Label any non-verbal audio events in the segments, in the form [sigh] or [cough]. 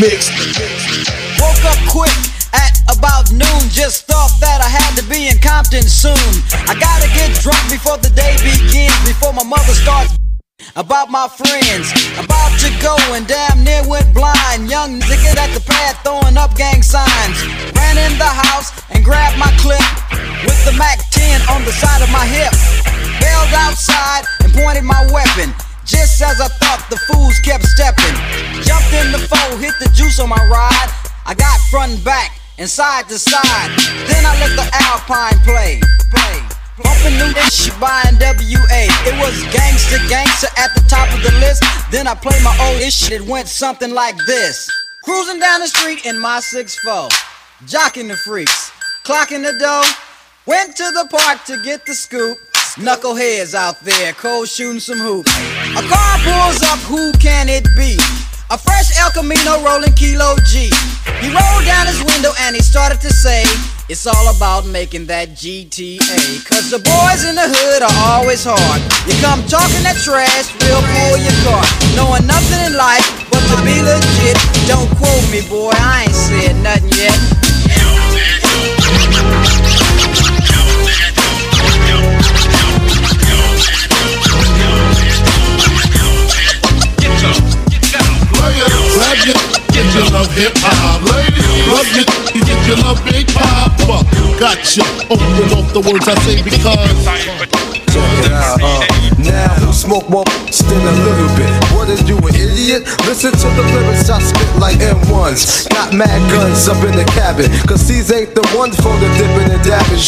mix. Woke up quick at about noon. Just thought that I had to be in Compton soon. I gotta get drunk before the day begins. Before my mother starts about my friends. About to go and damn near went blind. Young nigga at the pad throwing up gang signs. Ran in the house and grabbed my clip with the MAC 10 on the side of my hip. Bailed outside and pointed my weapon. Just as I thought, the fools kept stepping. Jumped in the foe, hit the juice on my ride. I got front and back and side to side. Then I let the Alpine play, play. Bumping new shit by NWA. It was gangster, gangster at the top of the list. Then I played my old ish. It went something like this. Cruising down the street in my 6'4. Jocking the freaks. Clocking the dough. Went to the park to get the scoop. Knuckleheads out there, cold shooting some hoops. A car pulls up, who can it be? A fresh El Camino rolling Kilo G. He rolled down his window and he started to say, It's all about making that GTA. Cause the boys in the hood are always hard. You come talking that trash, we'll pull your car. Knowing nothing in life but to be legit. Don't quote me, boy, I ain't said nothing yet. Grab your get your love hip hop. Ladies, love your get your love big papa. Gotcha. Open off the words I say because. Check it out, uh, now who smoke more than a little bit? What is you, an idiot? Listen to the lyrics I spit like M1s. Got mad guns up in the cabin, cause these ain't the ones for the dipping and dabbing.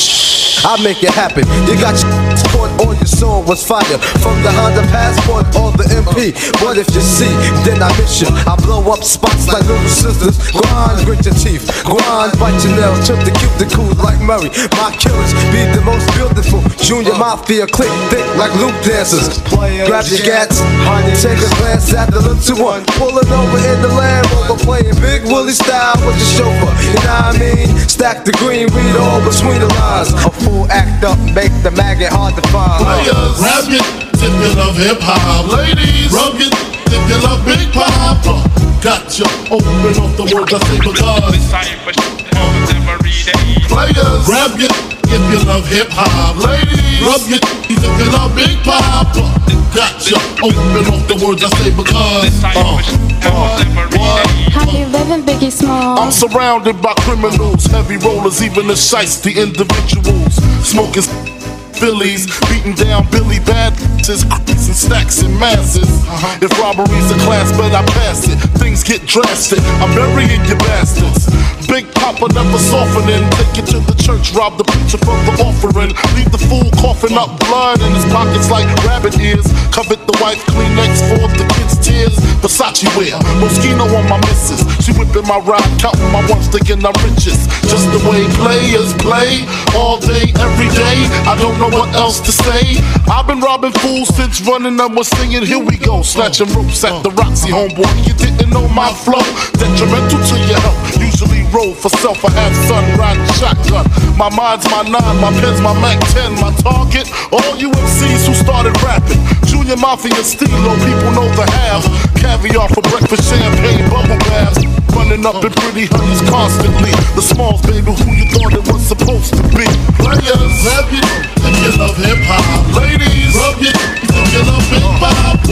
I make it happen. You got your caught or your song was fire from the Honda Passport or the MP. What if you see, then I miss you. I blow up spots like little sisters. Grind, grit your teeth. Grind, bite your nails. Trip to keep the cuticle like Murray. My killers be the most beautiful. Junior Mafia click thick like loop dancers. Grab your gats, take a glance at the little one. Pulling over in the Land Rover, playing Big Willie style with the chauffeur. You know what I mean? Stack the green, read all between the lines. A fool act up, make the maggot hard to find. Players, grab it if you love hip hop. Ladies, rub it if you love Big Papa. Gotcha. Open off the words I say because. Players, grab it if you love hip hop. Ladies, rub your if you love Big Papa. Gotcha. Open off the words I say because. Uh, uh, what? How you living, Biggie Small? I'm surrounded by criminals, heavy rollers, even the shiesty individuals. Smoking Phillies, beating down Billy Bad creeps and stacks in masses. Uh-huh. If robbery's a class, but I pass it. Things get drastic. I'm burying you bastards. Big Papa never softening. Take it to the church, rob the preacher from the offering. Leave the fool coughing up blood in his pockets like rabbit ears. Covet the wife Kleenex for the kids' tears. Versace wear, Moschino on my missus. She whipping my ride, counting my ones, thinking I'm richest. Just the way players play, all day, every day. I don't know what else to say. I've been robbing fools since running up was singing. Here we go, snatching ropes at the Roxy, homeboy. You didn't know my flow, detrimental to your health. Usually roll for self, I have sun riding shotgun. My mind's my nine, my pen's my Mac 10, my target. All you MCs who started rapping. Junior Mafia Stilo, people know the half. Caviar for breakfast, champagne, bubble baths. Running up in pretty honeys constantly. The smalls, baby, who you thought it was supposed to be. Players, grab it if you love hip hop. Ladies, rub it if you love hip hop.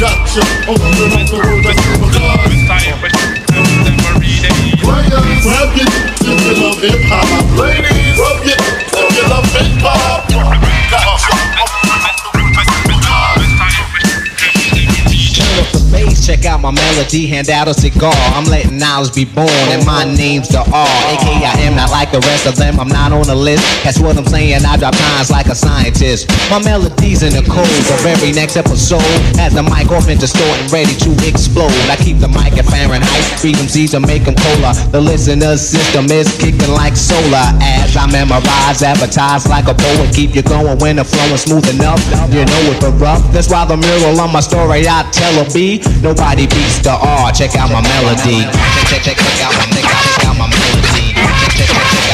Gotcha. Oh, Open up the world that's Players, grab it if you love hip hop. Ladies, rub it if you love hip hop. Check out my melody, hand out a cigar. I'm letting knowledge be born, and my name's the R. AK, I am not like the rest of them, I'm not on the list. That's what I'm saying, I drop lines like a scientist. My melodies in the code of every next episode. Has the mic off and distorted, ready to explode. I keep the mic at Fahrenheit, freedom seeds to make them cola. The listener system is kicking like solar. As I memorize, advertise like a poet. Keep you going when the flow is smooth enough. You know it but rough. That's why the mural on my story I tell a B. Nobody beats the R. Check out my melody. Check, check, check, check out my check out, my melody. Check, check, check, check,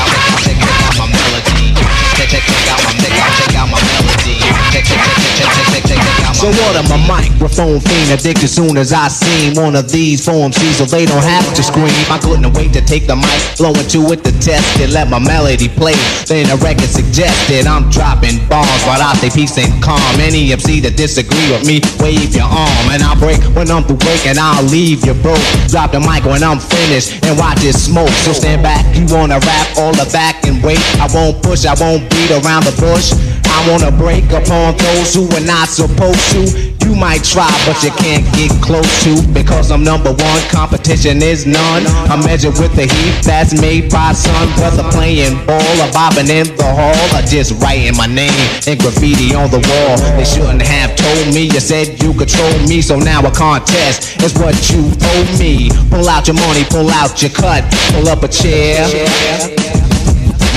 So what am a microphone fiend addicted soon as I seen one of these form C so they don't have to scream. I couldn't wait to take the mic, blowing to it to test it, let my melody play. Then the record suggested I'm dropping bombs while I stay peace and calm. Any MC that disagree with me, wave your arm and I'll break when I'm through breaking. I'll leave you broke. Drop the mic when I'm finished and watch it smoke. So stand back, you wanna rap all the back and wait. I won't push, I won't beat around the bush. I wanna break upon those who are not supposed to. You might try, but you can't get close to because I'm number one. Competition is none. I'm measured with the heat that's made by sun. Whether playing ball or bobbing in the hall or just writing my name in graffiti on the wall. They shouldn't have told me. You said you control me, so now a contest is what you owe me. Pull out your money, pull out your cut, pull up a chair.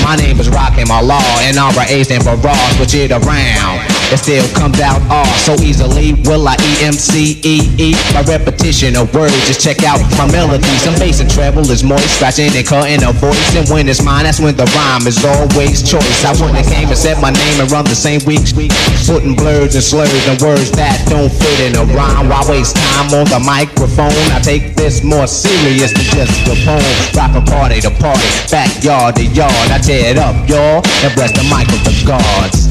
My name is Rakim Allah, and I'm A stand for raw, switch it around. It still comes out R so easily. Will I E M C E E? My repetition of words, just check out my melodies. Some bass and treble is moist, scratching and cutting a voice. And when it's mine, that's when the rhyme is always choice. I wouldn't came and set my name and run the same week, putting blurs and slurs and words that don't fit in a rhyme. Why waste time on the microphone? I take this more serious than just a poem. Rock a party to party, backyard to yard. I tear it up, y'all, and bless the mic with the gods.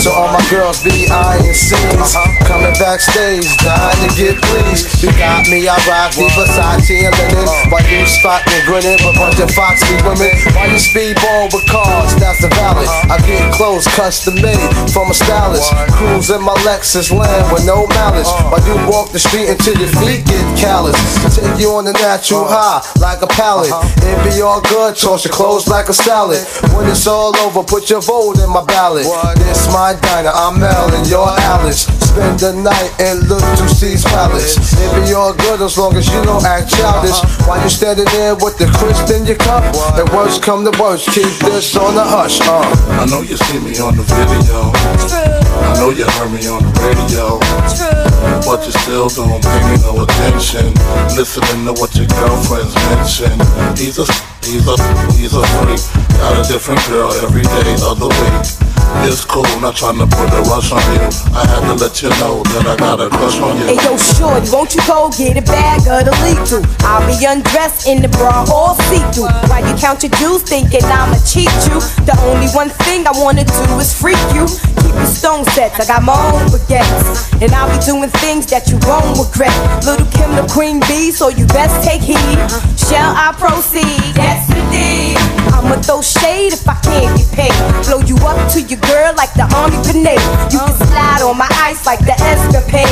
so all my girls be eyeing scenes. Coming backstage, dying to get pleased. You got me, I rock the Versace and linen. While you spot me grinning, but bunch of foxy women. Why you speedball with cars, that's the valid. I get clothes custom made from a stylist. Cruise in my Lexus land with no malice. While you walk the street until your feet get callous. Take you on the natural high like a pallet. It be all good, toss your clothes like a salad. When it's all over, put your vote in my ballot. This my diner, I'm Mel and you're Alice. Spend the night and look to C's palace. It be all good as long as you don't act childish. While you standing there with the crisp in your cup, the worst come to worst, keep this on the hush. Uh. I know you see me on the video. I know you heard me on the radio. But you still don't pay me no attention. Listening to what your girlfriends mention. He's a, he's a, he's a freak. Got a different girl every day of the week. It's cool, not trying to put a rush on you. I had to let you know that I got a crush on you. Hey yo, shorty, won't you go get a bag of the lethal? I'll be undressed in the bra all see-through. While you count your jewels, thinking I'ma cheat you. The only one thing I wanna do is freak you. Keep your stone sets, I got my own baguettes. And I'll be doing things that you won't regret. Lil' Kim the queen bee, so you best take heed. Shall I proceed? Yes, indeed. I'ma throw shade if I can't get paid. Blow you up to your girl like the army grenade. You can slide on my ice like the escapade.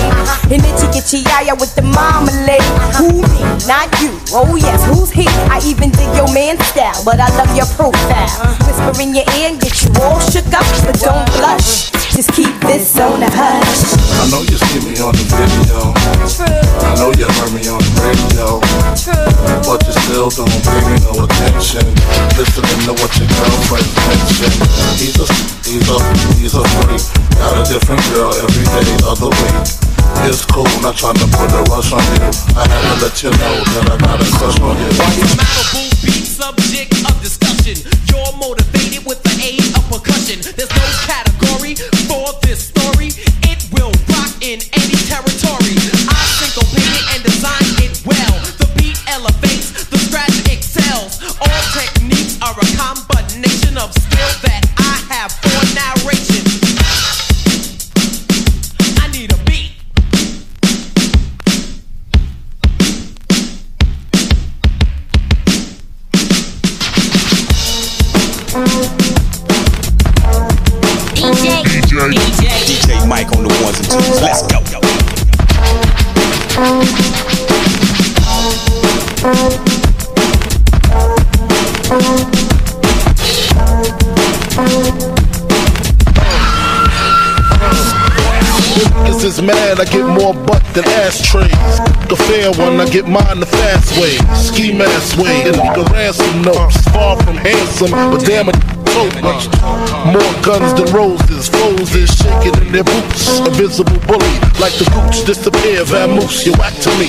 And you get yaya with the marmalade. Who me? Not you. Oh yes, who's he? I even dig your man's style, but I love your profile. Whisper in your ear and get you all shook up, but don't blush. Just keep this on the hush. I know you see me on the video. I know you heard me on the radio. But you still don't pay me no attention. Listening to what your girlfriends mention. He's a, he's a, he's a freak. Got a different girl every day of the week. It's cool, not trying to put a rush on you. I had to let you know that I got a crush on you. Malibu beat subject of discussion. You're motivated with the aid of percussion. There's no category in any territory. I syncopate it and design it well. The beat elevates, the scratch excels. All techniques are a combination of skill that I have for narration. Fair one, I get mine the fast way. Ski mask way, and the ransom notes. Far from handsome, but damn it. More guns than roses, foes is shaking in their boots. A visible bully, like the gooch disappear, vamoose, you whack to me.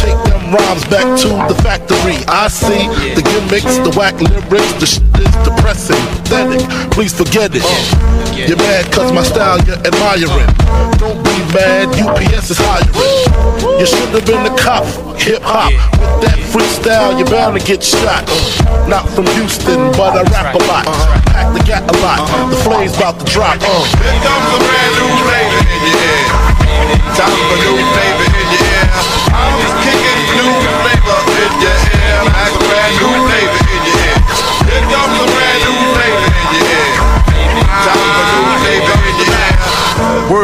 Take them rhymes back to the factory. I see the gimmicks, the whack lyrics, the shit is depressing, pathetic. Please forget it. You're mad cause my style you're admiring. Mad, UPS is hiring. You should have been a cop, hip hop. With that freestyle, you're bound to get shot. Not from Houston, but I rap a lot. Pack the gat a lot. The flame's about to drop. Here comes a brand new flavor in your ear. Time for new flavor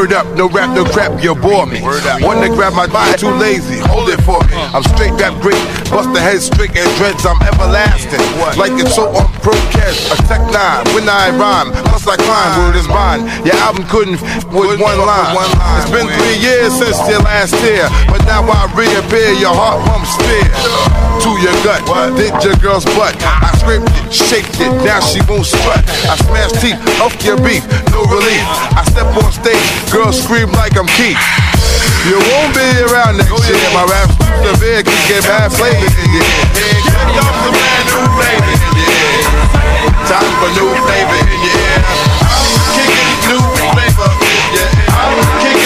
Word up, no rap, no crap, you bore me. To grab my body, too lazy, hold it for me. I'm straight rap great, bust the head straight and dreads, I'm everlasting. Like it's so on pro cash, a tech nine, when I rhyme, plus I climb, word is mine. Your album couldn't f- with one line. It's been three years since your last year, but now I reappear, your heart pumps fear. To your gut, did your girl's butt. I scraped it, shaped it, now she won't strut. I smash teeth, up your beef, no relief. I step on stage, girls scream like I'm Keith. You won't be around next oh, year. My rap severe can get bad flavor in your ear. Here comes a brand new flavor in your ear. Time for new flavor in your ear. I'm kicking new flavor in your ear. I'm kicking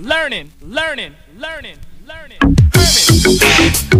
Learning, learning, learning, learning. Herman,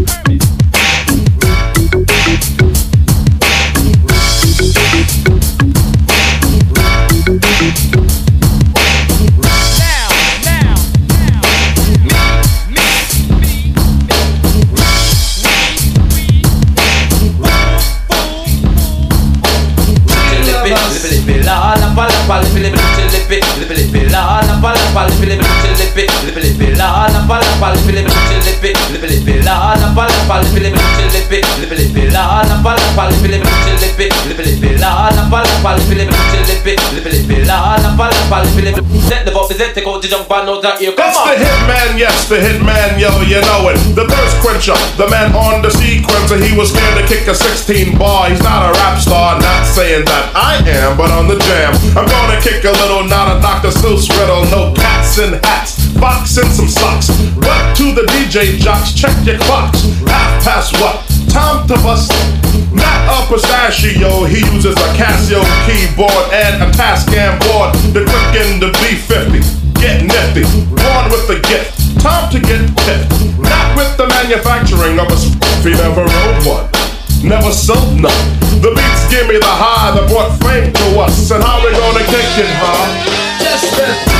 It's the hitman, yes, the hitman, yo, you know it. The thirst quencher, the man on the sequencer. He was scared to kick a 16 bar. He's not a rap star, not saying that I am, but on the jam. I'm gonna kick a little, not a Dr. Seuss riddle. No cats in hats, fox in some socks. What to the DJ jocks? Check your clocks. Half past what? Time to bust. Not a pistachio, he uses a Casio keyboard and a Tascam board. The quick in the B50. Get nifty, born with the gift. Time to get tipped. Not with the manufacturing of a he never rode one. Never sold none. The beats give me the high that brought fame to us. And how we gonna kick it, huh? Just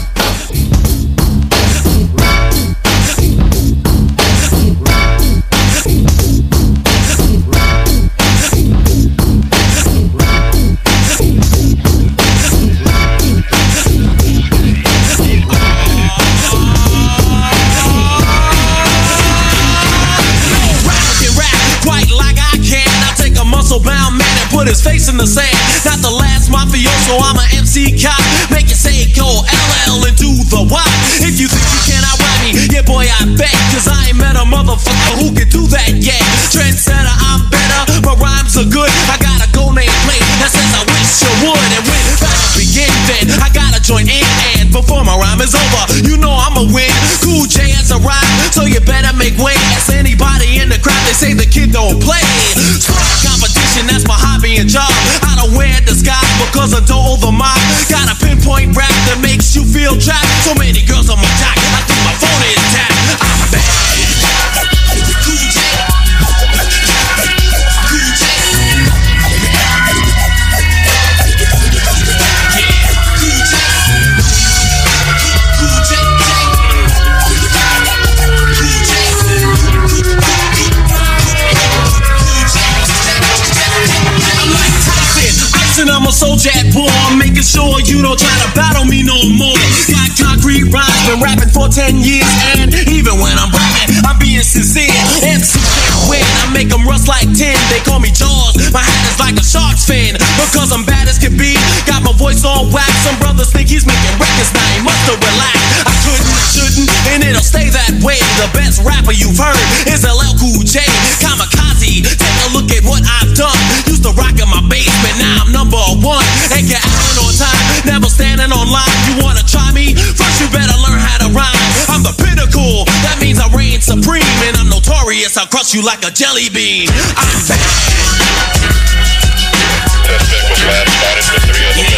in the sand. Not the last mafioso, I'm a MC cop. Make it say go LL and do the Y. If you think you cannot rap me, yeah boy I bet. Cause I ain't met a motherfucker who can do that yet. Trendsetter, I'm better, my rhymes are good. I got a go name plate that says I wish you would. And when battle begin, then I gotta join in. And before my rhyme is over, you know I'ma win. Cool J has arrived, so you better make way. Ask anybody in the crowd, they say the kid don't play a job. I don't wear the sky because I don't owe the. Got a pinpoint rap that makes you feel trapped. So many girls on my no more. Got concrete rhymes, been rapping for 10 years, and even when I'm rapping, I'm being sincere. MC win, I make them rust like tin. They call me Jaws, my hat is like a shark's fin. Because I'm bad as can be, got my voice on wax. Some brothers think he's making records, now he must have relaxed. Couldn't, shouldn't, and it'll stay that way. The best rapper you've heard is LL Cool J. Kamikaze, take a look at what I've done. Used to rock in my basement, now I'm number one. Ain't get out on time, never standing on line. You wanna try me? First you better learn how to rhyme. I'm the pinnacle, that means I reign supreme. And I'm notorious, I'll crush you like a jelly bean. I'm back. Your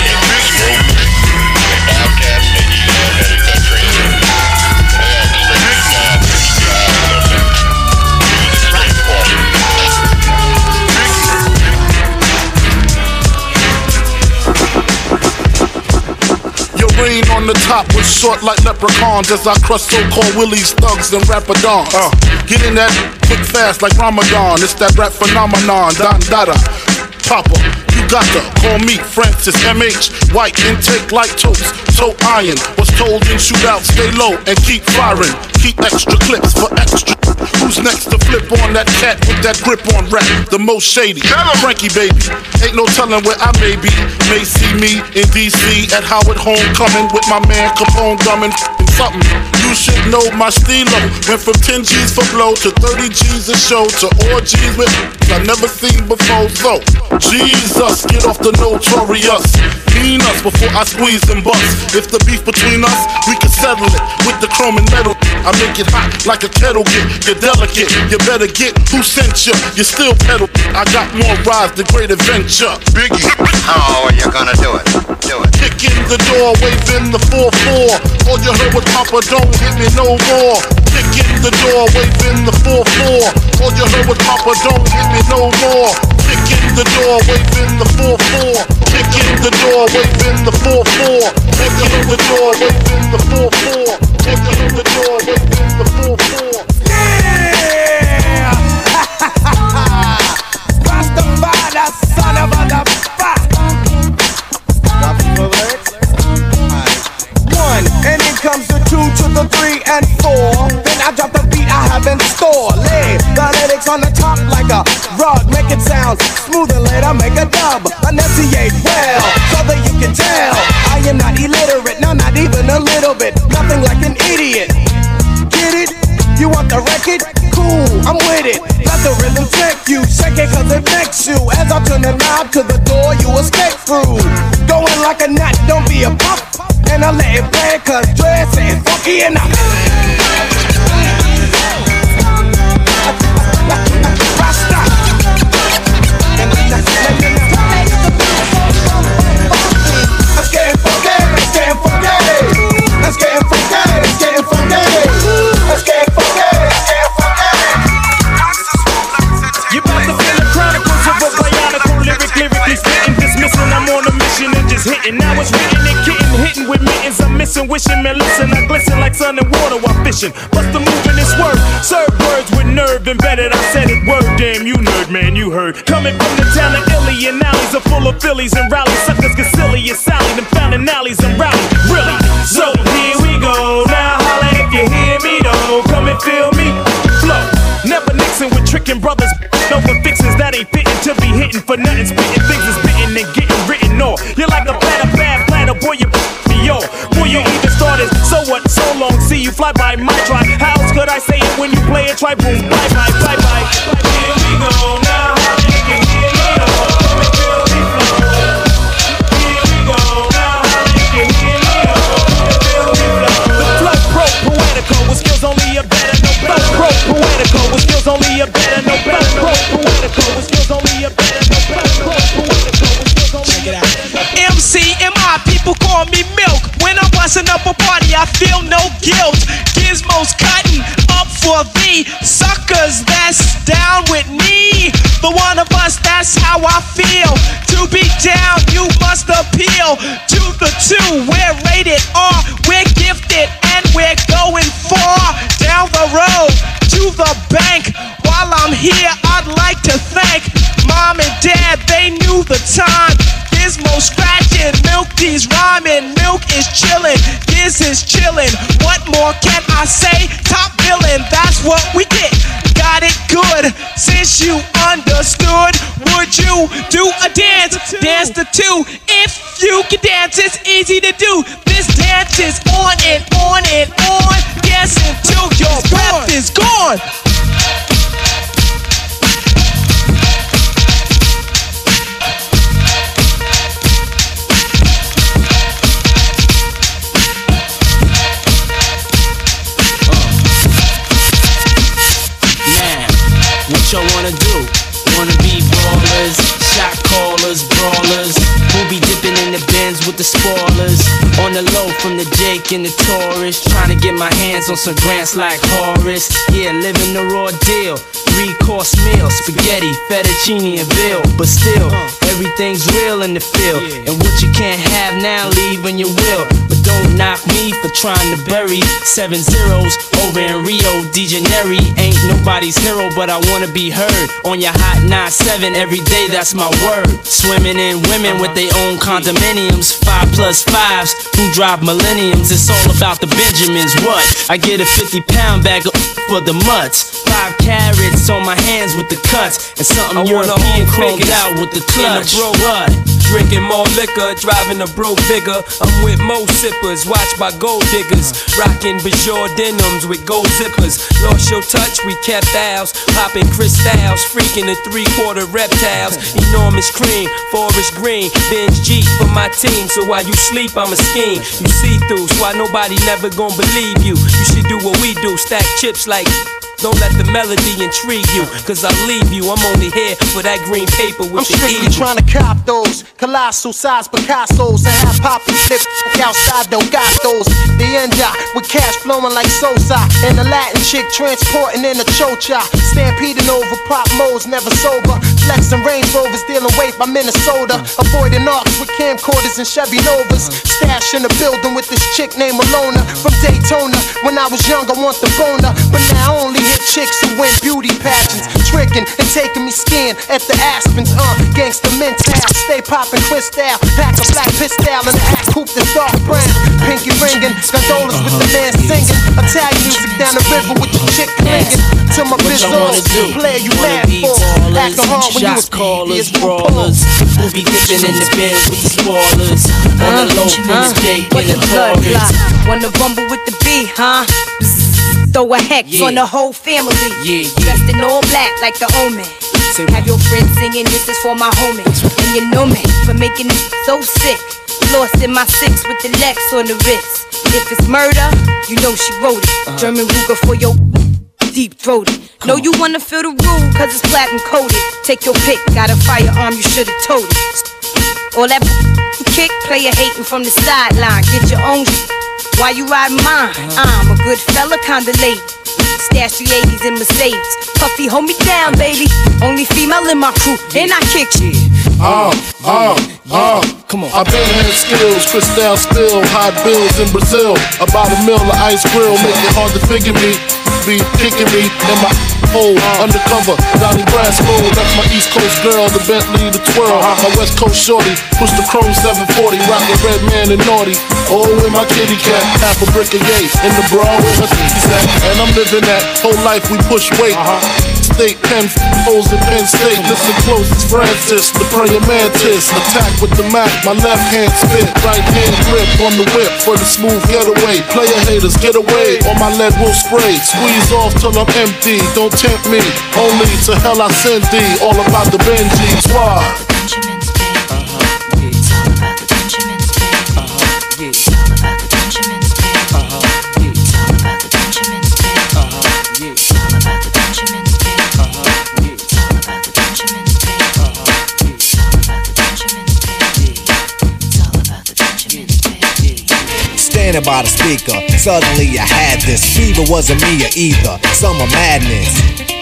was short like leprechauns as I crush so-called willies, thugs, and rapadons. Uh, in that quick fast like Ramadan. It's that rap phenomenon. Don Dada. Papa, to call me Francis MH. White intake like toast, so iron. Was told in shootout, stay low and keep firing. Keep extra clips for extra. Who's next to flip on that cat with that grip on rap? The most shady. Frankie baby. Ain't no telling where I may be. May see me in DC at Howard Homecoming with my man Capone drumming f***ing something. You should know my stilo. Went from 10 G's for blow to 30 G's a show to orgies with I never seen before. So, Jesus, get off the notorious. Mean us before I squeeze and bust. If the beef between us, we can settle it with the chrome and metal. I make it hot like a kettle get. You're delicate, you better get who sent you. You still pedal. I got more rides, the great adventure. Biggie. How are you gonna do it? Do it. Kick in the door, waving the 4-4. All you heard was Papa, don't hit me no more. Kick in the door, waving the 4-4. All you heard was Papa, don't hit me no more. Kick in the door, waving the 4-4. Kick in the door, waving the 4-4. Kick in the door, waving the 4-4. Kick in the door, waving the 4-4. Yeah! [laughs] Rastafari, son of a comes the two to the three and four. Then I drop the beat I have in store. Lay the lyrics on the top like a rug, make it sound smooth and later make a dub. Enunciate well, so that you can tell I am not illiterate, no, not even a little bit. Nothing like an idiot. Get it? You want the record? Cool, I'm with it. Let the rhythm check you, shake it cause it makes you. As I turn the knob to the door, you escape through. Going like a knot, don't be a pup. And I let it play cause dress is funky enough. Rasta. Hitting. Now it's written and kitten, hitting with mittens. I'm missing, wishing, man, listen. I glisten like sun and water while fishing. Bust the move in this. Serve words with nerve embedded. I said it word, damn, you nerd, man, you heard. Coming from the town of Illy and alleys are full of Phillies and rallies. Suckers get silly and Sally, them found in alleys and rallies. Really? So here we go. Now holla if you hear me, though. Come and feel me. Flow. Never Nixon with tricking brothers. No for fixins that ain't fitting to be hitting for nothing. Spitting things is spitting and getting written off. You're like a platter, boy, you me off. Boy, you even started. So what? So long, see you fly by my try. How else could I say it when you play it? Try boom, bye bye, bye bye. Here we go now. Here we go poetical with skills only a better no better. Pro poetical with skills only a better no better. Pro poetical call me Milk. When I'm busting up a party, I feel no guilt. Gizmos cutting up for the suckers that's down with me. For one of us, that's how I feel. To be down, you must appeal to the two. We're rated R, we're gifted, and we're going is chillin', this is chillin'. What more can I say? Top villain, that's what we get. Got it good since you understood. Would you do a dance? Dance the two. If you can dance, it's easy to do. This dance is on and on and on. Dance until your breath is gone. With the spoilers. On the low from the Jake and the Taurus, trying to get my hands on some grants like Horace. Yeah, living the raw deal. Three course meal, spaghetti, fettuccine, and veal. But still, uh. everything's real in the field. And what you can't have now, leave when you will. But don't knock me for trying to bury seven zeros over in Rio de Janeiro. Ain't nobody's hero, but I wanna be heard on your hot 9-7 every day. That's my word. Swimming in women with their own uh-huh. condominiums, five plus fives who drive millenniums. It's all about the Benjamins. What? I get a 50 pound bag of for the mutts. Five carats on my hands with the cuts, and something I wanna European chromed out with the in clutch. bro- What? Drinking more liquor, driving a bro bigger. I'm with mo sippers, watched by gold diggers. Rocking Bajor denims with gold zippers. Lost your touch, we kept ours. Popping crystals, freaking the three quarter reptiles. Enormous cream, forest green. Benz Jeep for my team, so while you sleep, I'm a scheme. You see through, so why nobody never gonna believe you. You should do what we do, stack chips like. Don't let the melody intrigue you, cause I leave you. I'm only here for that green paper with I'm the strictly trying to cop those colossal size Picasso's and have Poppy flip outside Delgados. The end up with cash flowing like Sosa and the Latin chick transporting in a chocha. Stampeding over pop modes, never sober. Flexing Range Rovers, dealing weight by Minnesota. Avoiding arcs with camcorders and Chevy Novas. Stash in the building with this chick named Malona from Daytona. When I was young, I want the boner, but now I only hit chicks who win beauty pageants. Tricking and taking me skiing at the Aspens. Uh, gangsta mental, stay popping crystal. Pack a black pistol and a act coupe that's dark brown. Pinky ringing, gondolas with the man uh-huh. singing. Italian music down the river with the chick clinging. To my What y'all wanna bizzos, player you Wanna mad be for. ballers, Acting hard when you was shot callers, baby, brawlers, who be dipping in the bins with the spoilers. On the uh, low from the Jake What and the the blood Taurus. clot? Wanna rumble with the B, huh? Throw a hex Yeah. on the whole family. Yeah, Dressed in all black like the omen. Have your friends singing, this is for my homies. And you know me for making it so sick. Lost in my six with the Lex on the wrist. If it's murder, you know she wrote it. Uh-huh. German Ruger for your deep throated. Know you wanna feel the rule, cause it's platinum coated. Take your pick, got a firearm, you should've told it. All that kick, player hating from the sideline. Get your own why you riding mine? I'm a good fella, kinda late. Stash the 80s in Mercedes. Puffy, hold me down, baby. Only female in my crew, and I kick shit. Uh, uh, uh. Come on. I been had skills, crystal spill, hot bills in Brazil. About a mill of ice grill, make it hard to figure me. Be kicking me in my hole, undercover. Donnie Brasco, that's my East Coast girl, the Bentley, the twirl. My West Coast shorty, push the chrome 740, rockin' red man and naughty. Oh, in my kitty cat, half a brick of gay, in the bra with my. And I'm living that whole life we push weight. State pen holes in Penn State. Listen close, it's Francis, the praying mantis. Attack with the Mac, my left hand spit, right hand grip on the whip for the smooth getaway. Player haters, get away, or my lead will spray. Squeeze off till I'm empty, don't tempt me. Only to hell I send thee, all about the Benjis. Why? By the speaker, suddenly I had this fever. Wasn't me or either. Summer madness.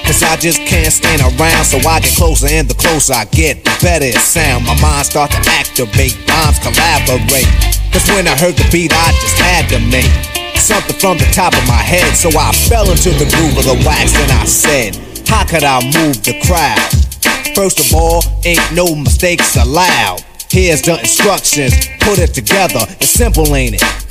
Cause I just can't stand around, so I get closer, and the closer I get, the better it sound. My mind start to activate, rhymes collaborate. Cause when I heard the beat, I just had to make something from the top of my head. So I fell into the groove of the wax, and I said, How could I move the crowd? First of all, ain't no mistakes allowed. Here's the instructions, put it together. It's simple, ain't it?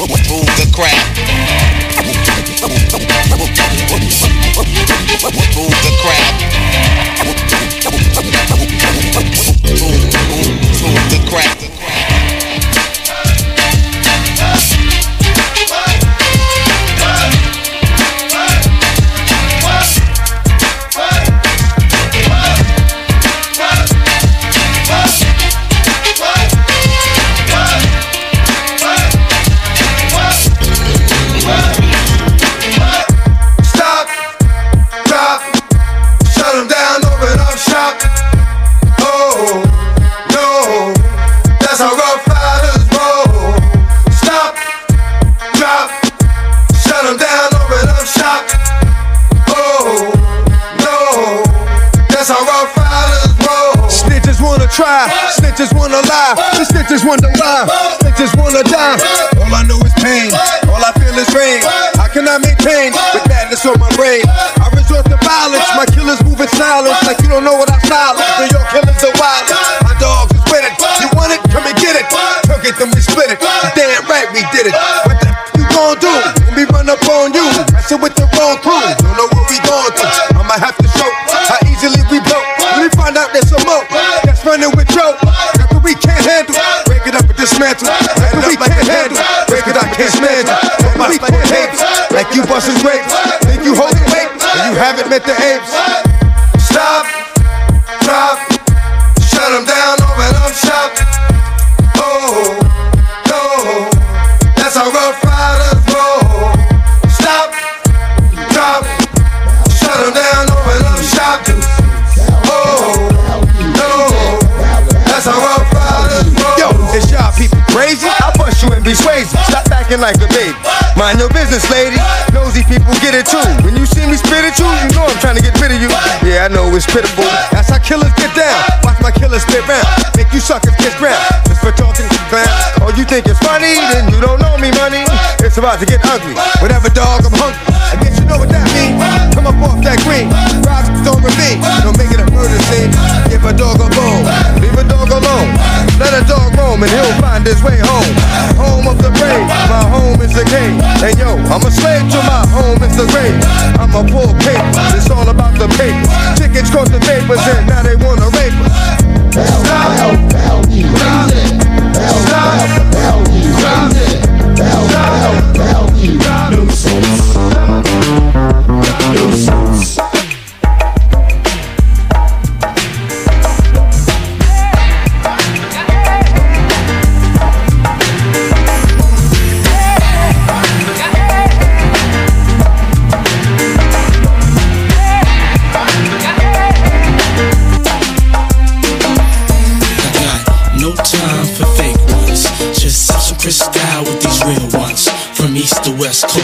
Move, the crowd. Move the crowd. Move the crowd. Busting grapes. Think you hold weight and you haven't met the apes. That's how killers get down. Watch my killers spit round. Make you suckers kiss ground. Just for talking clown. Oh, you think it's funny? Then you don't know me, money. It's about to get ugly. Whatever, dog, I'm hungry. I guess you know what that means. Come up off that green. Rob don't ravine. Don't make it a murder scene. Give a dog a bone. Leave a dog alone. Let a dog roam and he'll find his way home. Home is the game. And yo, I'm a slave to my home is the grave. I'm a pull paper. It's all about the paper. Chickens cross the papers and now they wanna rape us. No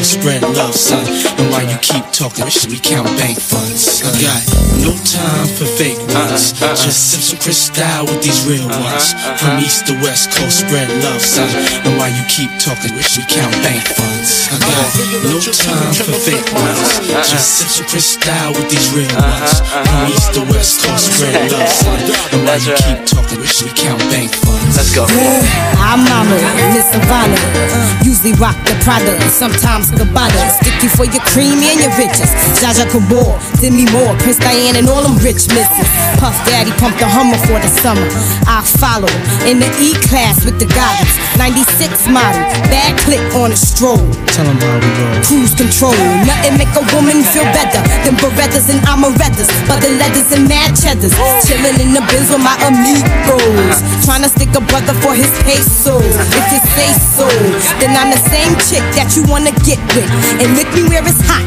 spread love, son. And while you keep talking, we count bank funds. I got ones. Just sip some crystal with these real uh-huh, ones. Uh-huh. From east to west coast, spread love, son. Uh-huh. And while you keep talking, shit, we count bank funds. I got no time for fake ones. Just sip some crystal with these real ones. From east to west coast, spread love, son. [laughs] And while you keep talking, shit, we count bank funds. Let's go. I'm Mama, Miss Savannah. Usually rock the Prada, sometimes Gabbana. Stick you for your creamy and your riches. Zsa Zsa Gabor, Demi Moore, Prince Diane, and all them rich misses. Puff Daddy pumped the Hummer for the summer. I follow in the E class with the goggles. 96 model, bad click on a stroll. Tell them how we roll. Cruise control, nothing make a woman feel better than Berettas and Amarettas, but the leathers and mad cheddars. Chilling in the Benz with my amigos, trying to stick a brother for his pesos. If you say so, then I'm the same chick that you wanna get with and lick me where it's hot.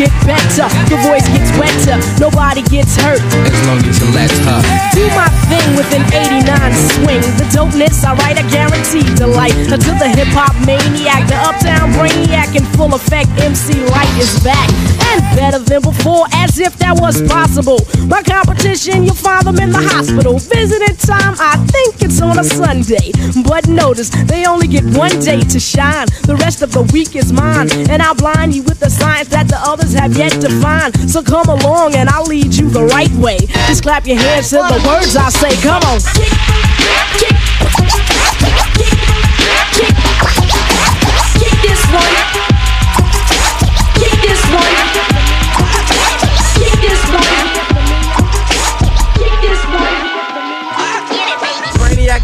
get better. The voice gets wetter. Nobody gets hurt. As long as you let her. Do my thing with an 89 swing. The dopeness, alright, I write, I guarantee delight. Until the hip hop maniac, the uptown brainiac in full effect, MC Lyte is back. And better than before, as if that was possible. My competition, you'll find them in the hospital. Visiting time, I think it's on a Sunday. But notice, they only get one day to shine. The rest of the week is mine. And I'll blind you with the science that the others have yet to find. So come along and I'll lead you the right way. Just clap your hands to the words I say. Come on. Kick this one.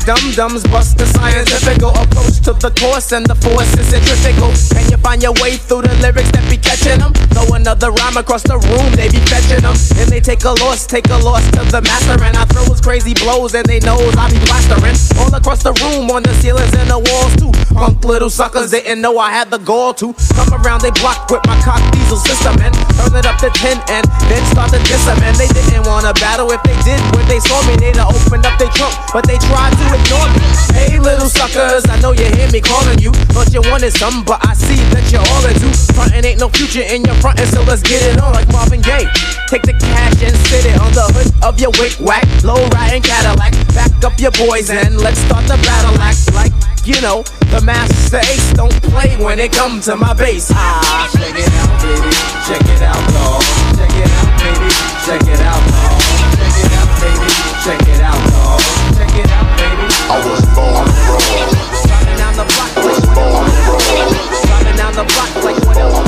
Brainiac dum dums bust the scientific approach to the course and the force is centrifugal. Can you find your way through the lyrics that be catching them? Throw another rhyme across the room, they be fetching them. And they take a loss, take a loss to the master. And I throw his crazy blows and they knows I be plastering. All across the room, on the ceilings and the walls too. Punk little suckers they didn't know I had the gall to come around they block with my cock diesel system and turn it up to 10 and then start to diss them. And they didn't wanna battle if they did when they saw me. They'd opened up their trunk, but they tried to me. Hey, little suckers, I know you hear me calling you. Thought you wanted some, but I see that you're all into. Frontin' ain't no future in your frontin', so let's get it on like Marvin Gaye. Take the cash and sit it on the hood of your wick whack, low riding Cadillac. Back up your boys and let's start the battle act like. You know, the Masta Ace don't play when it comes to my bass. Ah, check it out, baby. Check it out, dog. Check it out, baby. Check it out, dog. Check it out, baby. Check it out, dog. Check it out. I was born Sliding down the block like what else? Sliding down the block like what else?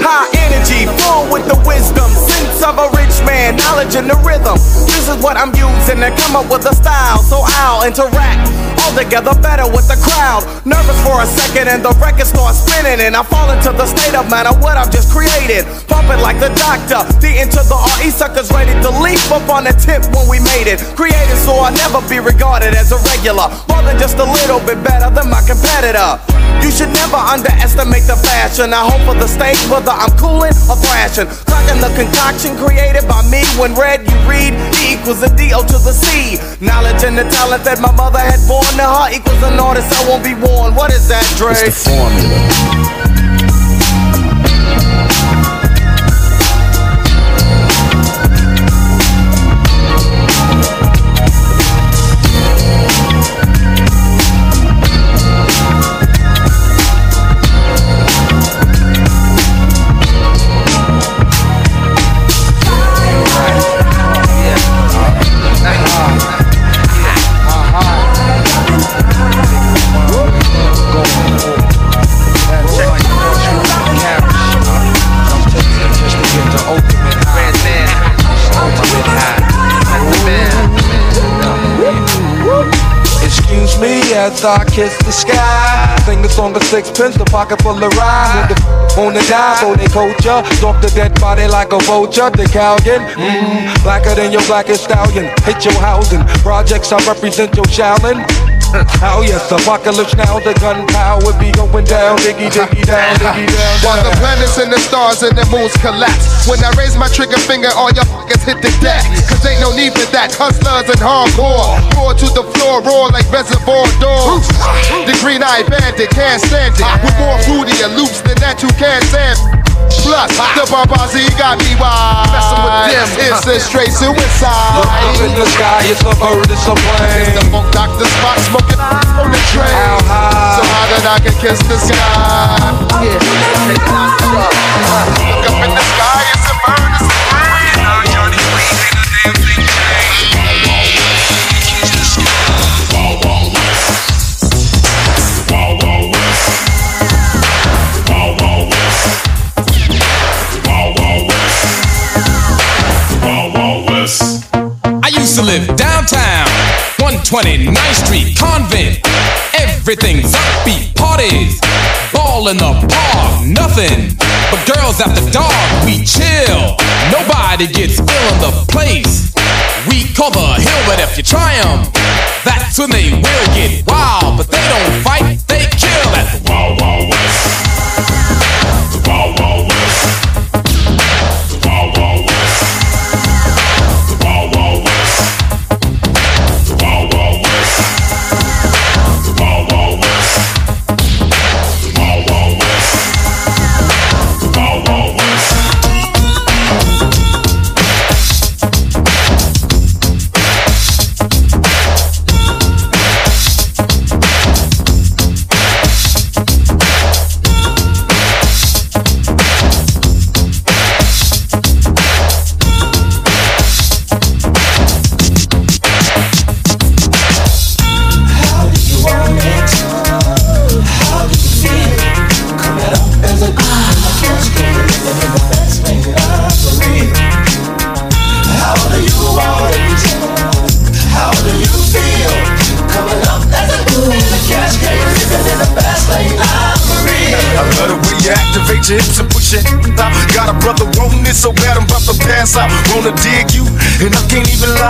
High energy, full with the wisdom, sense of a rich man, knowledge and the rhythm. This is what I'm using to come up with a style, so I'll interact all together better with the crowd. Nervous for a second and the record starts spinning, and I fall into the state of mind of what I've just created. Pumping like the doctor, D into the RE suckers ready to leap up on the tip when we made it. Created so I'll never be regarded as a regular, more than just a little bit better than my competitor. You should never underestimate the fashion. I hope for the stage whether I'm cooling or thrashing. Cracking the concoction created by me. When read, you read E equals a D O to the C. Knowledge and the talent that my mother had born equals an artist I won't be. What is that, Dre? It's the formula. As I kiss the sky. Sing a song of sixpence, a pocket full of rhyme. Who the f- on the dive, oh they culture. Stalk the dead body like a vulture. The Calgon, mmm, blacker than your blackest stallion. Hit your housing. Projects I represent your Shaolin. [laughs] Oh yes, apocalypse now, the gunpowder be going down, diggy diggy down, diggy down. [laughs] While the planets and the stars and the moons collapse. When I raise my trigger finger, all your fuckers hit the deck. Cause ain't no need for that. Hustlers and hardcore. Roar to the floor, roar like reservoir dogs. The green eyed bandit can't stand it. With more fruitier loops than that you can't stand. Plus, the Barbazi got me wild. Messing with them, it's a straight suicide. Look up in the sky, it's a bird, it's a plane. The Funk Doctor Spock smoking on the train. So high that I can kiss the sky. Yeah, Look up in the sky, 129th Street, convent. Everything's upbeat, parties, ball in the park, nothing but girls after dark. We chill, nobody gets ill in the place. We call the hill, but if you try 'em, that's when they will get wild. But they don't fight, they kill at the Wild Wild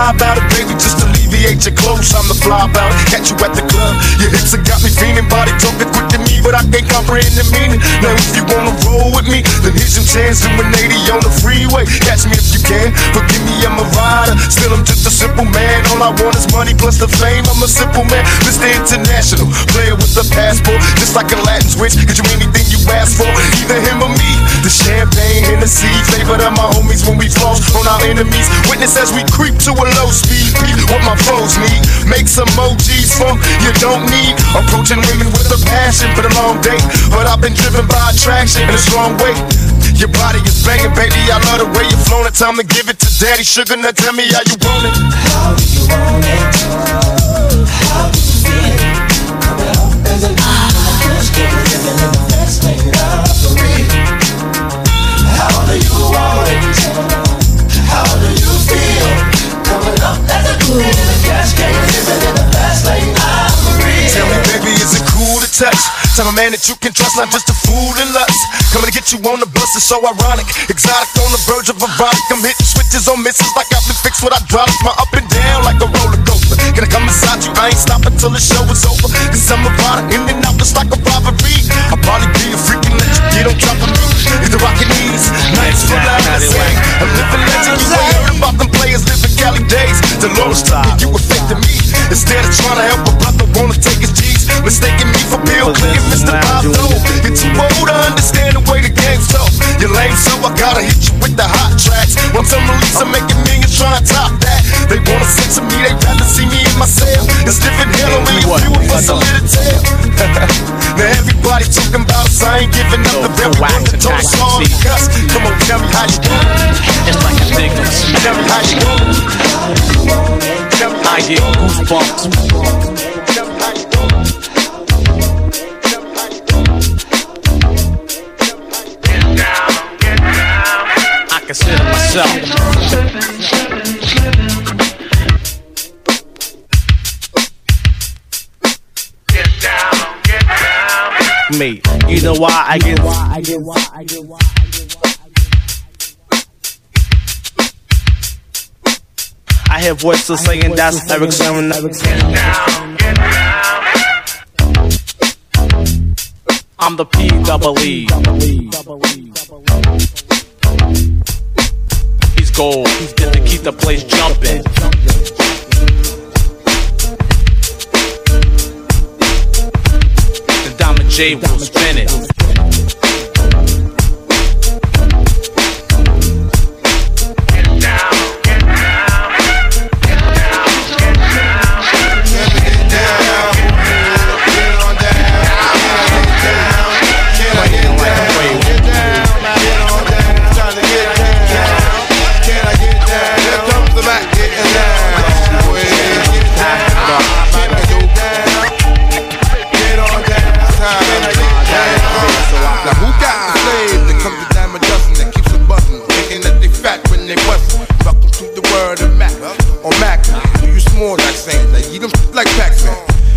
even about it, baby. Just alleviate your clothes. I'm the fly it. Catch you at the club. Your hips have got me feeling. Body talking quick to me, but I can't comprehend the meaning. Now if you wanna roll with me, then here's your chance doing 80 on the freeway. Catch me if you can. Forgive me, I'm a rider. Still, I'm just a simple man. All I want is money plus the fame. I'm a simple man, Mr. International. Player with a passport, just like a Latin switch. Get you anything you ask for, either him or me. The champagne and the sea, favorite of my homies when we floss on our enemies. Witness as we creep to a low speed. Peep what my foes need. Make some emojis from you don't need. Approaching women with a passion, but a long date. But I've been driven by attraction in a strong way. Your body is banging, baby. I love the way you're flowing. Time to give it to daddy. Sugar, now tell me how you want it. How do you want it? How do you feel it? Coming up as an Just living in the best thing ever real. How do you want it? How do you feel? Coming up as a cool in the cascade, living in the fast lane. Tell me, baby, is it cool to touch? Tell a man that you can trust, not just a fool in lust. Coming to get you on the bus is so ironic. Exotic on the verge of erotic. I'm hitting switches on misses like I've been fixed what I hydraulics. My up and down like a roller coaster. Gonna come inside you, I ain't stopping till the show is over. Cause I'm a rider in and out just like a robbery. I'll probably be a freak and let you get on top of me. Is the rockin' knees, nights full out of the swing. I'm living legend, you ain't heard about them players living Cali days. Delores Tucker, you affected me. Instead of trying to help a brother, wanna take his. Mistaking me for Bill Clinton, Mr. Bob. You're too old to understand the way the game's tough. You're lame, so I gotta hit you with the hot tracks. Once I'm released, I'm making millions trying to top that. They wanna censor me, they rather see me in my cell. It's different hell, only a few of us a little tale. now everybody talking about us, I ain't giving up the very one that told us all to cuss. Come on, tell me how you doing. It's like a thing. Tell me how you doing. I get goosebumps. Consider myself. Get down, get down. Me, you know why I get why I get why I get why I hear voices saying that's Erick Sermon. I'm the P double E. Gold. Good to keep the place jumping. The Diamond J will spin it.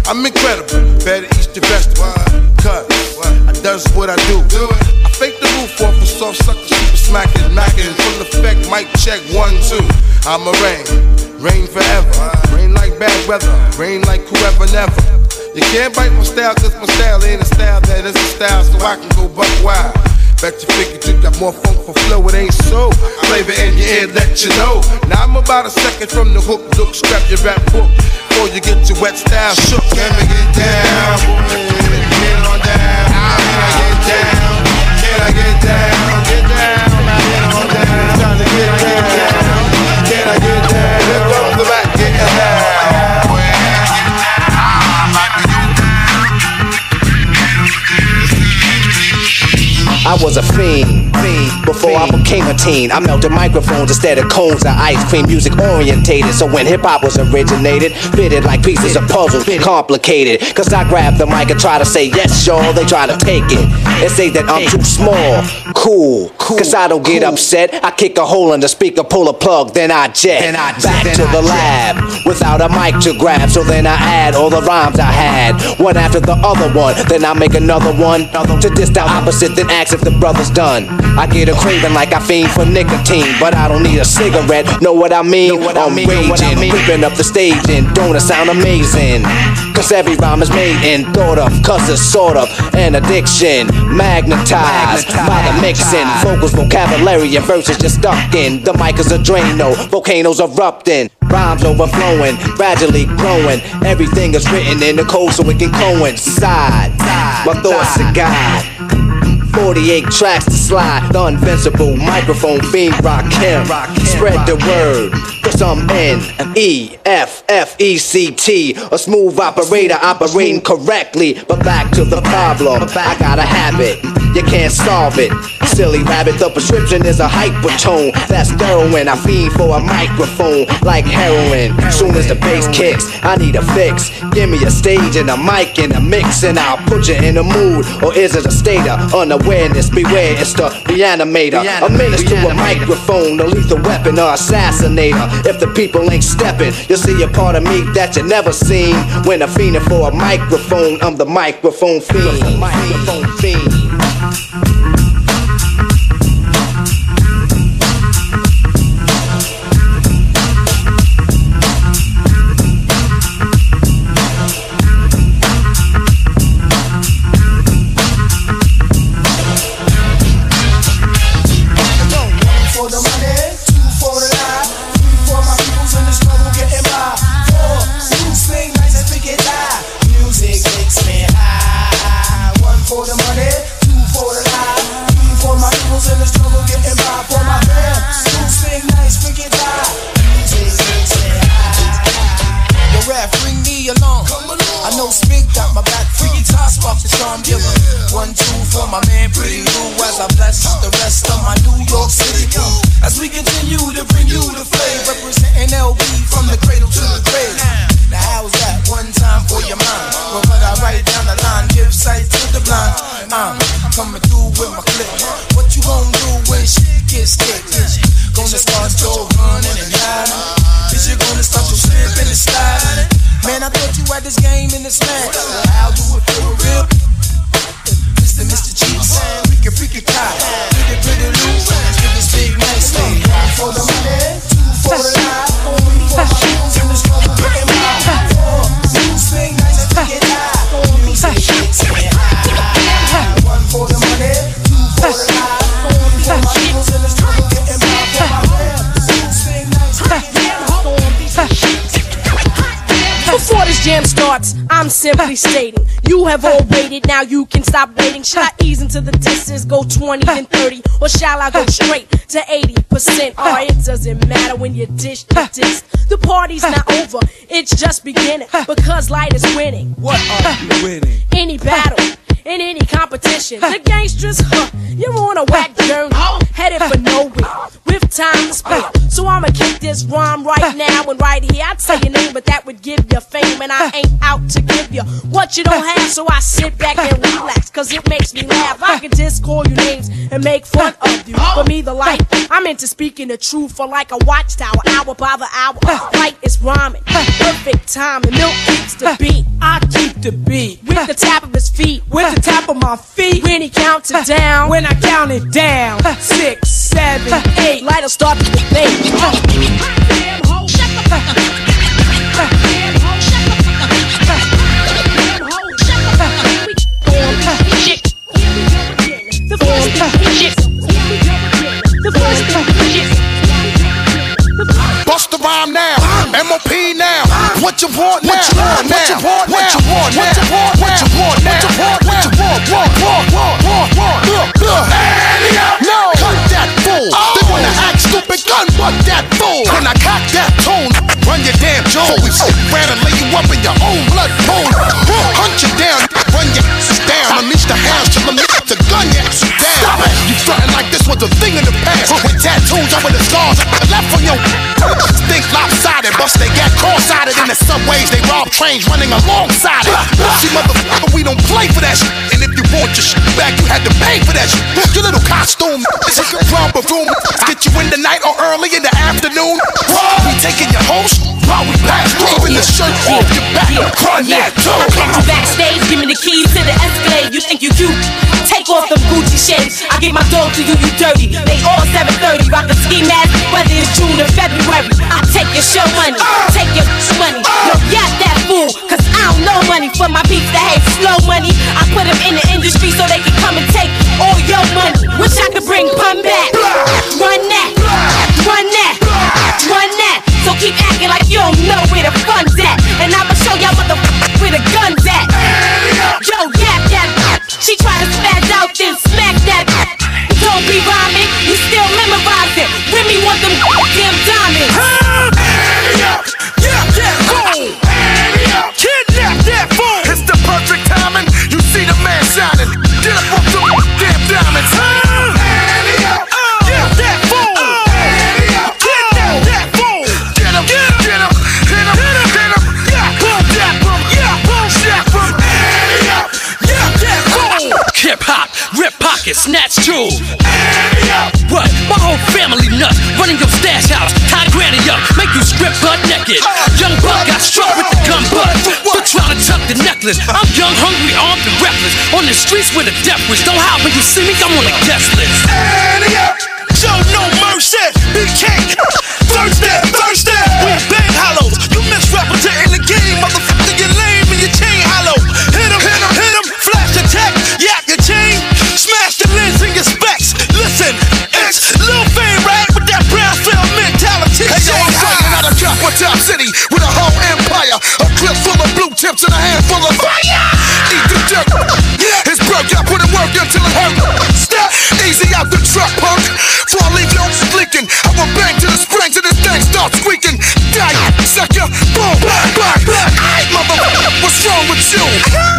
I'm incredible, better eat the vegetable. Cut, I does what I do. I fake the roof off a soft sucker, super smacking, knocking, full effect, mic check, one, two. I'm a rain, rain forever. Rain like bad weather, rain like whoever never. You can't bite my style, cause my style ain't a style that is a style, so I can go buck wild. Bet you figured you got more funk for flow, it ain't so. Flavor in your ear, let you know. Now I'm about a second from the hook, look, scrap your rap book. Before you get your wet style shook, let me get down. Can I get down? Can I? Get down. I was a fiend, before I became a teen. I melted microphones instead of cones of ice cream, music orientated. So when hip hop was originated, fitted like pieces of puzzles, complicated. Cause I grab the mic and try to say yes, y'all. They try to take it and say that I'm too small. Cool, cause I don't get upset. I kick a hole in the speaker, pull a plug, then I jet. Then I Back to the lab without a mic to grab. So then I add all the rhymes I had, one after the other one. Then I make another one to diss the opposite, then ask if the brother's done. I get a craving like I fiend for nicotine, but I don't need a cigarette. Know what I mean? I'm raging, ripping up the stage, and don't it sound amazing? Cause every rhyme is made and thought of, cause it's sort of an addiction. Magnetized by the mixing, vocals, vocabulary, and verses just stuck in. The mic is a Drano, volcanoes erupting. Rhymes overflowing, gradually growing. Everything is written in the code so it can coincide. My thoughts are God. 48 tracks to slide, the invincible microphone fiend rock him. Spread the word, cause I'm N E F F E C T, a smooth operator operating correctly. But back to the problem, I got a habit, you can't solve it. Silly rabbit, the prescription is a hypertone. That's heroin, I fiend for a microphone like heroin. Soon as the bass kicks, I need a fix. Give me a stage and a mic and a mix, and I'll put you in a mood. Or is it a state of unawareness? Beware, it's the reanimator. A menace to a microphone, a lethal weapon or assassinator. If the people ain't stepping, you'll see a part of me that you never seen. When I'm fiending for a microphone, I'm the microphone fiend. Microphone fiend. Jam starts, I'm simply stating you have all waited, now you can stop waiting. Shall I ease into the distance, go 20 then 30, or shall I go straight to 80%? Or it doesn't matter when you dish the disc. The party's not over, it's just beginning because Lyte is winning. What are you winning? Any battle. In any competition, the gangsters, huh? You're on a whack journey, headed for nowhere, with time to spare. So I'ma kick this rhyme right now and right here. I'd say your name, but that would give you fame, and I ain't out to give you what you don't have. So I sit back and relax, cause it makes me laugh. I can just call you names and make fun of you. For me, the Lyte, I'm into speaking the truth for like a watchtower, hour by the hour. Lyte is rhyming, perfect time, and milk keeps the beat. I keep to beat With the tap of his feet. With the tap of my feet. When he counts it down. When I count it down. Six, seven, eight. Lyte'll start to debate. The first thing The first thing Bust the rhyme now, MOP now. What you want now? What you want now? What you want now? What you want now? What you want now? What you want now? What you want? What you want? What you want? Want? Want? Want? No! Cut that fool! They wanna act stupid, gun butt that fool! When I cock that tune, run your damn sit and lay you up in your own blood pool. Hunt you down, run your down. Unleash the hounds till the gun your down. You frontin' like this was a thing in the past. With tattoos over the scars left on your [laughs] think lopsided. Bust they got cross-sided in the subways. They rob trains running alongside it. See, motherfucker, we don't play for that shit. And if you want your shit back, you had to pay for that shit. Your little costume, this is your room. Get you in the night or early in the afternoon. We taking your host while we pass through in the shirt off your back. Run that too. I catch you backstage, give me the keys to the Escalade. You think you cute? Take off them Gucci shades. I give my dog to you, you dirty. They all 730, rock a ski mask, whether it's June or February. I take your show money, take your money. Yo, yap that fool, cause I don't know money for my peeps that hate slow money. I put them in the industry so they can come and take all your money. Wish I could bring Pun back. Run that, run that, run that. So keep acting like you don't know where the fun's at. And I'ma show y'all motherfuckers where the gun's at. Yo, yap that. She try to spaz out, then smack that. Don't be rhyming, you still memorize it. Remy want them damn diamonds. Snatch jewels. What? My whole family nuts, running your stash house, tie granny up, make you strip butt naked. Young buck got struck with the gun butt for trying to tuck the necklace. I'm young, hungry, armed, and reckless. On the streets with a death wish. Don't howl when you see me, I'm on the guest list. Show no mercy, BK. Thursday, Thursday. City with a whole empire. A clip full of blue tips and a handful of fire. Eat the dirt. His broke, I put in work until it hurt. Step easy out the truck, punk. Before I leave you leaking, I will bang to the springs and this thing starts squeaking. Die, sucker, boom, bang, bang. Aight, motherfucker, what's wrong with you?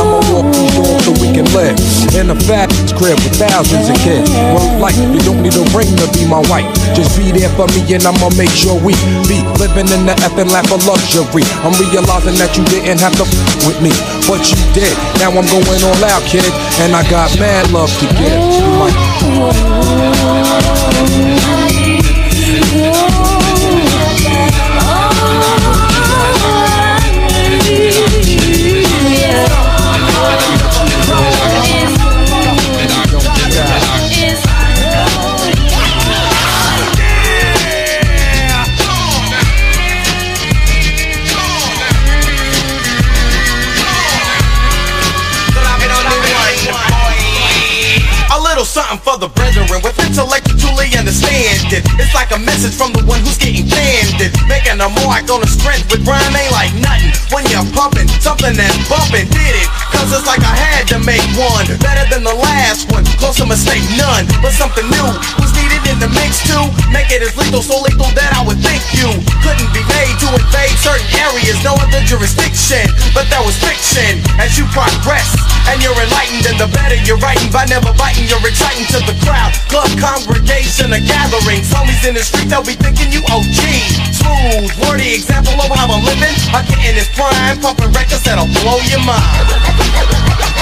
I'ma walk these doors so we can live in a fat crib with thousands of kids. Work life, you don't need a ring to be my wife. Just be there for me and I'ma make sure we be living in the effing lap of luxury. I'm realizing that you didn't have to f- with me, but you did. Now I'm going all out, kid, and I got mad love to give. Something for the brethren with intellect to truly understand it. It's like a message from the one who's getting candid. Making a mark on the strength with rhyme ain't like nothing. When you're pumping, something that's bumping, did it. Cause it's like I had to make one. Better than the last one, close to mistake none. But something new was needed in the mix too. Make it as lethal, so lethal that I would think you couldn't be made to invade certain areas, no other jurisdiction. But that was fiction. As you progress and you're enlightened, and the better you're writing by never biting, you're exciting to the crowd. Club congregation, a gathering. Homies in the street, they'll be thinking you OG. Smooth, wordy example of how I'm living. I get in this prime, pumping records that'll blow your mind.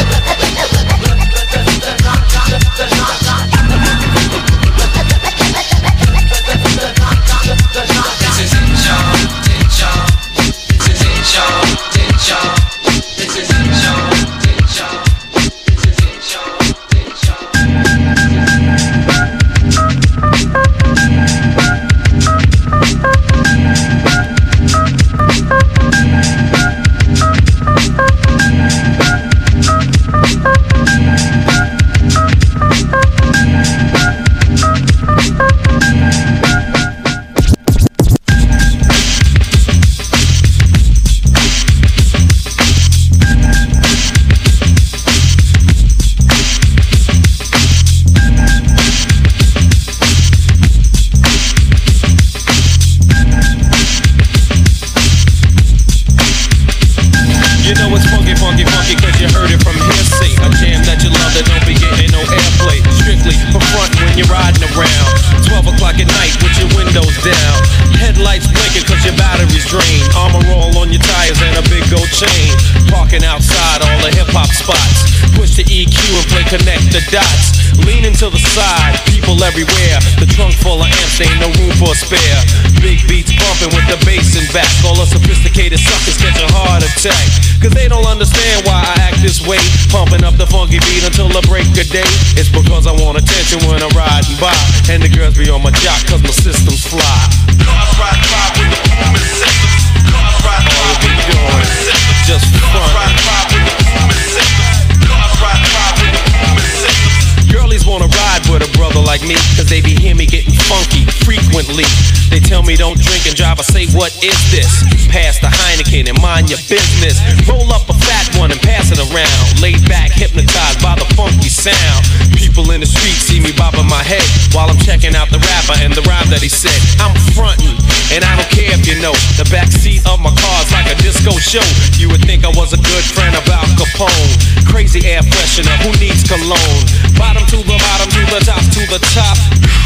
Show. You would think I was a good friend of Al Capone. Crazy air freshener, who needs cologne? Bottom to the bottom, to the top, to the top.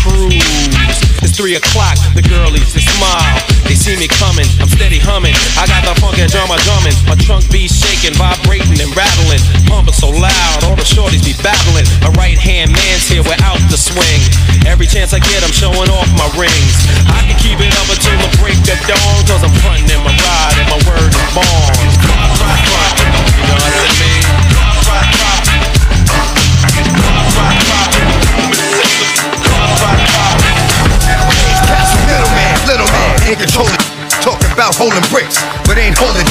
Cruise. It's three o'clock, the girlies, they smile. They see me coming, I'm steady humming. I got the funky drummer drumming. My trunk be shaking, vibrating and rattling. Pumping so loud, all the shorties be battling. A right hand man's here without the swing. Every chance I get, I'm showing off my rings. I can keep it up until the break of dawn, cause I'm frontin' holding bricks, but ain't holding.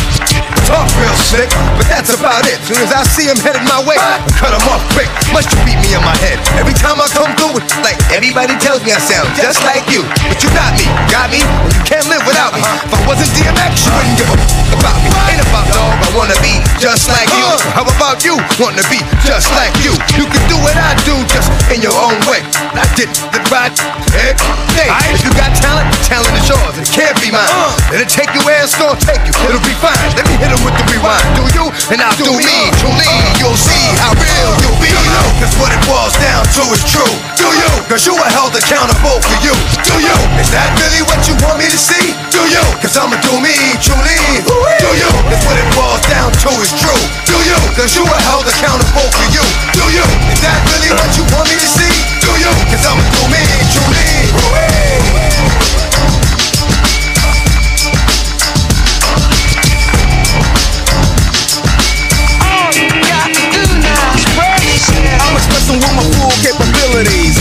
Real slick, but that's about it. Soon as I see him headed my way, I cut him off quick. Must you beat me in my head? Every time I come through, it's like everybody tells me I sound just like you. But you got me, got me, and you can't live without me. If I wasn't DMX, you wouldn't give a f- about me. Ain't about dog, I wanna be just like you. How about you? Wanna be just like you. You can do what I do, just in your own way. I did the right hey, hey, If you got talent, talent is yours. It can't be mine. Let It'll take you where it's gonna take you. It'll be fine. Let me hit him with the rewind. Do you, and I'll do me. Truly, you'll see how real you'll be. Cause what it boils down to is true. Do you? Cause you are held accountable for you. Do you? Is that really what you want me to see? Do you? Cause I'ma do me, truly. Do you? Cause what it boils down to is true. Do you? Cause you are held accountable for you. Do you? Is that really what you want me to see? Do you? Cause I'ma do me, truly. Expressing with my full capabilities.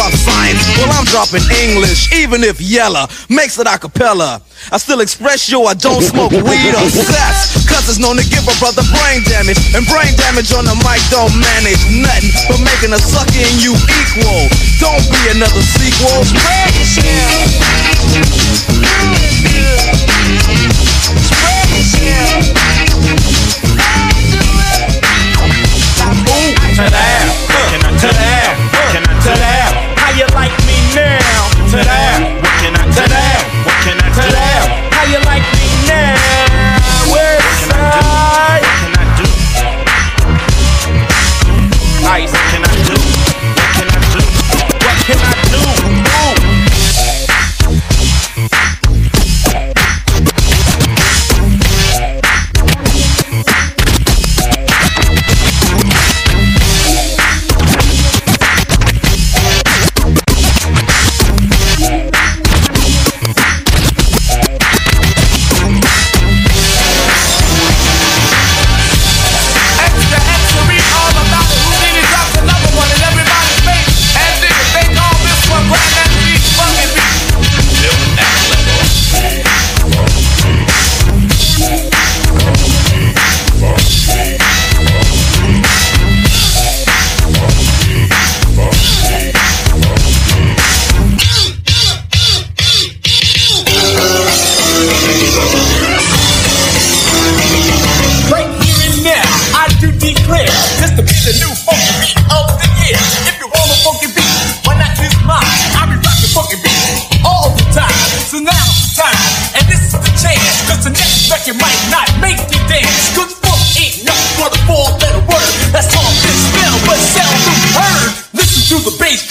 drop science, well, I'm dropping English, even if Yella makes it a cappella. I still express yo, I don't smoke weed or sex. Cause it's known to give a brother brain damage. And brain damage on the mic don't manage nothing but making a sucker in you equal. Don't be another sequel. Spread shit. Spread the shit. To that,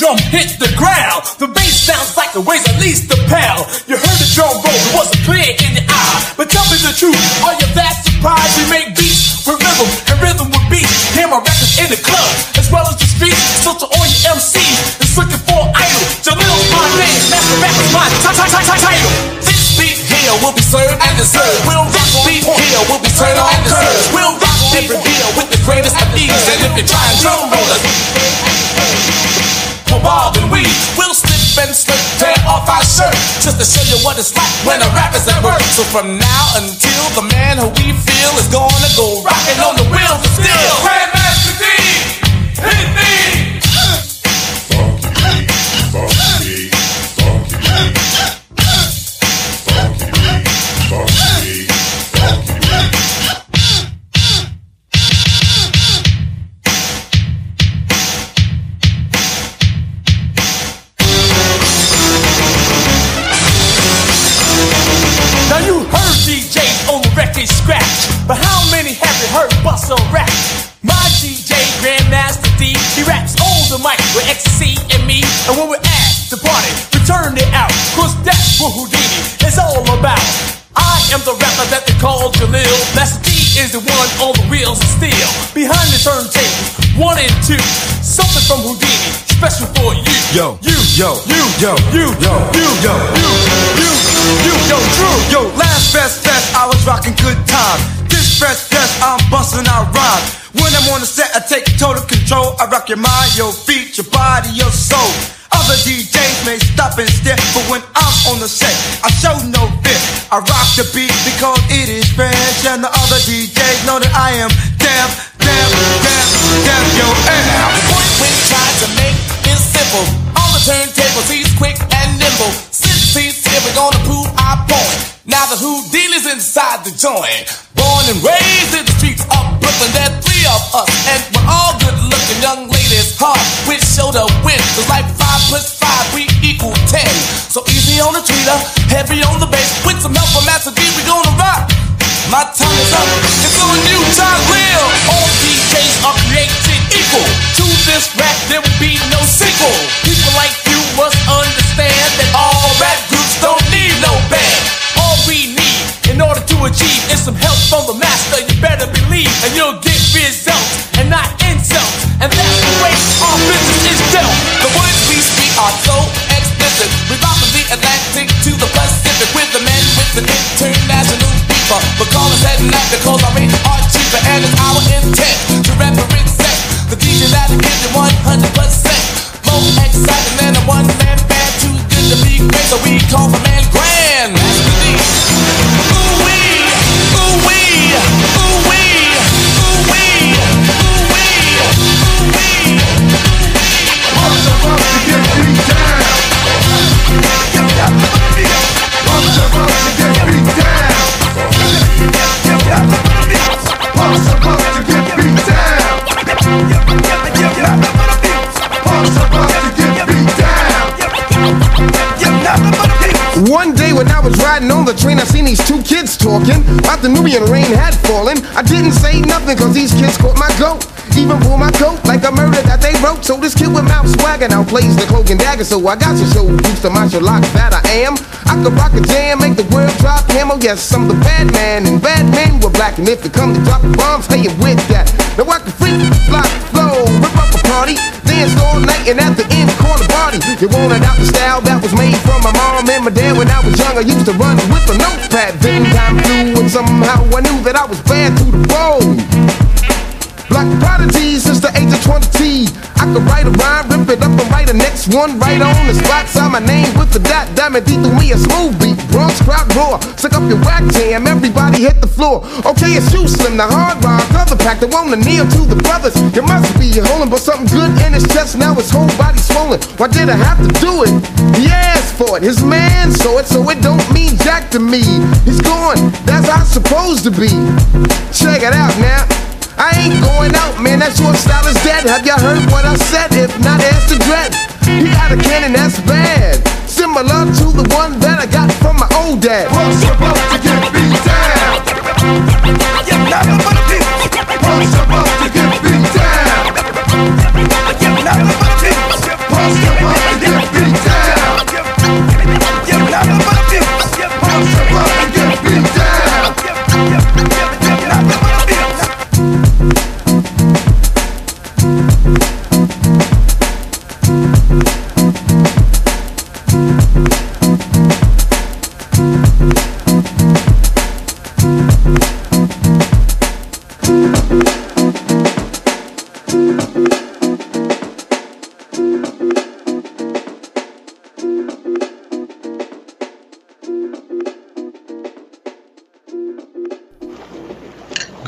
drum hit the ground. The bass sounds like it weighs at least a pound. You heard the drum roll, it wasn't clear in your eye. But tell me the truth, are you that surprised we make beats with rhythm and rhythm with beats? Hear my records in the club as well as the streets. So to all your MCs that's looking for an idol, Jalil's my name, master rap is my ti- ti- ti- ti- title. This beat here will be served and deserved. We'll rock this beat here will be on and deserved. We'll rock every beat with the greatest of ease. And if you try and drum roll us, Bob and we will slip and slip, tear off our shirt just to show you what it's like when a rapper's at work. So from now until the man who we feel is gonna go rocking on the wheels of steel. Grandmaster D, call Master D is the one on the wheels of steel. Behind the turntables, one and two. Something from Houdini, special for you. Yo, you, yo, you, yo, you, yo, you, yo, you, you, you, Yo, Drew, yo, last fest fest, I was rocking good time. This fest fest, I'm busting out rhyme. When I'm on the set, I take total control. I rock your mind, your feet, your body, your soul. Other DJs may stop and stare, but when I'm on the set, I show no fear. I rock the beat because it is fresh, and the other DJs know that I am damn, damn, damn, damn, yo, and The point we try to make is simple. On the turntables, he's quick and nimble. Since he's here, we're gonna prove our point. Now the Houdini's inside the joint. Born and raised in the streets of Brooklyn, there are three of us, and we're all good looking young ladies. Hard with shoulder win. Cause like five plus five, we equal ten. So easy on the tweeter, heavy on the bass. With some help from Master D, we gonna rock. My tongue is up a new time real. All DJs are created equal. To this rap, there will be no sequel. People like you must understand that all rap groups don't need no band. All we need in order to achieve is some help from the master. You better believe, and you'll get results and not so explicit. We rock from the Atlantic to the Pacific with the men with the international beeper. But call us head and neck because our rates are cheaper and it's our intent to represent the DJ that'll give you 100% more exciting than a one-man band. Too good to be great, so we call the man Grand One day when I was riding on the train, I seen these two kids talking about the Nubian rain had fallen. I didn't say nothing cause these kids caught my goat. Even pull my coat like a murder that they wrote. So this kid with mouth swagger now plays the cloak and dagger. So I got to show boost the martial arts that I am. I could rock a jam, make the world drop hammer. Yes, I'm the bad man, and bad men were black. And if it come to dropping bombs, hey, you with that. Now I can freak, fly, flow, rip up a party, dance all night, and at the end, a party. You wanted out the style that was made from my mom and my dad when I was young. I used to run with a notepad. Then time flew, and somehow I knew that I was bad to the bone. Black prodigy since the age of 20. I could write a rhyme, rip it up and write the next one right on the spot. Sign my name with the dot, diamond it, through me a smooth beat. Bronx crowd roar, suck up your whack jam, everybody hit the floor. Okay, it's you, Slim, the hard rhyme, brother pack, the one to kneel to the brothers. You must be holding, but something good in his chest, now his whole body swollen. Why did I have to do it? He asked for it, his man saw it, so it don't mean jack to me. He's gone, that's how it's supposed to be. Check it out now. I ain't going out, man. That short style is dead. Have you heard what I said? If not, ask the dread. He got a cannon that's bad, similar to the one that I got from my old dad. About to get down? To get down? To get down?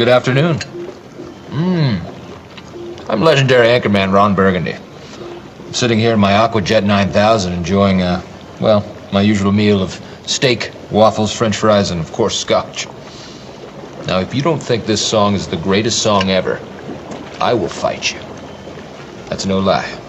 Good afternoon. Mmm. I'm legendary anchorman Ron Burgundy. I'm sitting here in my Aquajet 9000 enjoying, uh, well, my usual meal of steak, waffles, french fries, and of course, scotch. Now, if you don't think this song is the greatest song ever, I will fight you. That's no lie.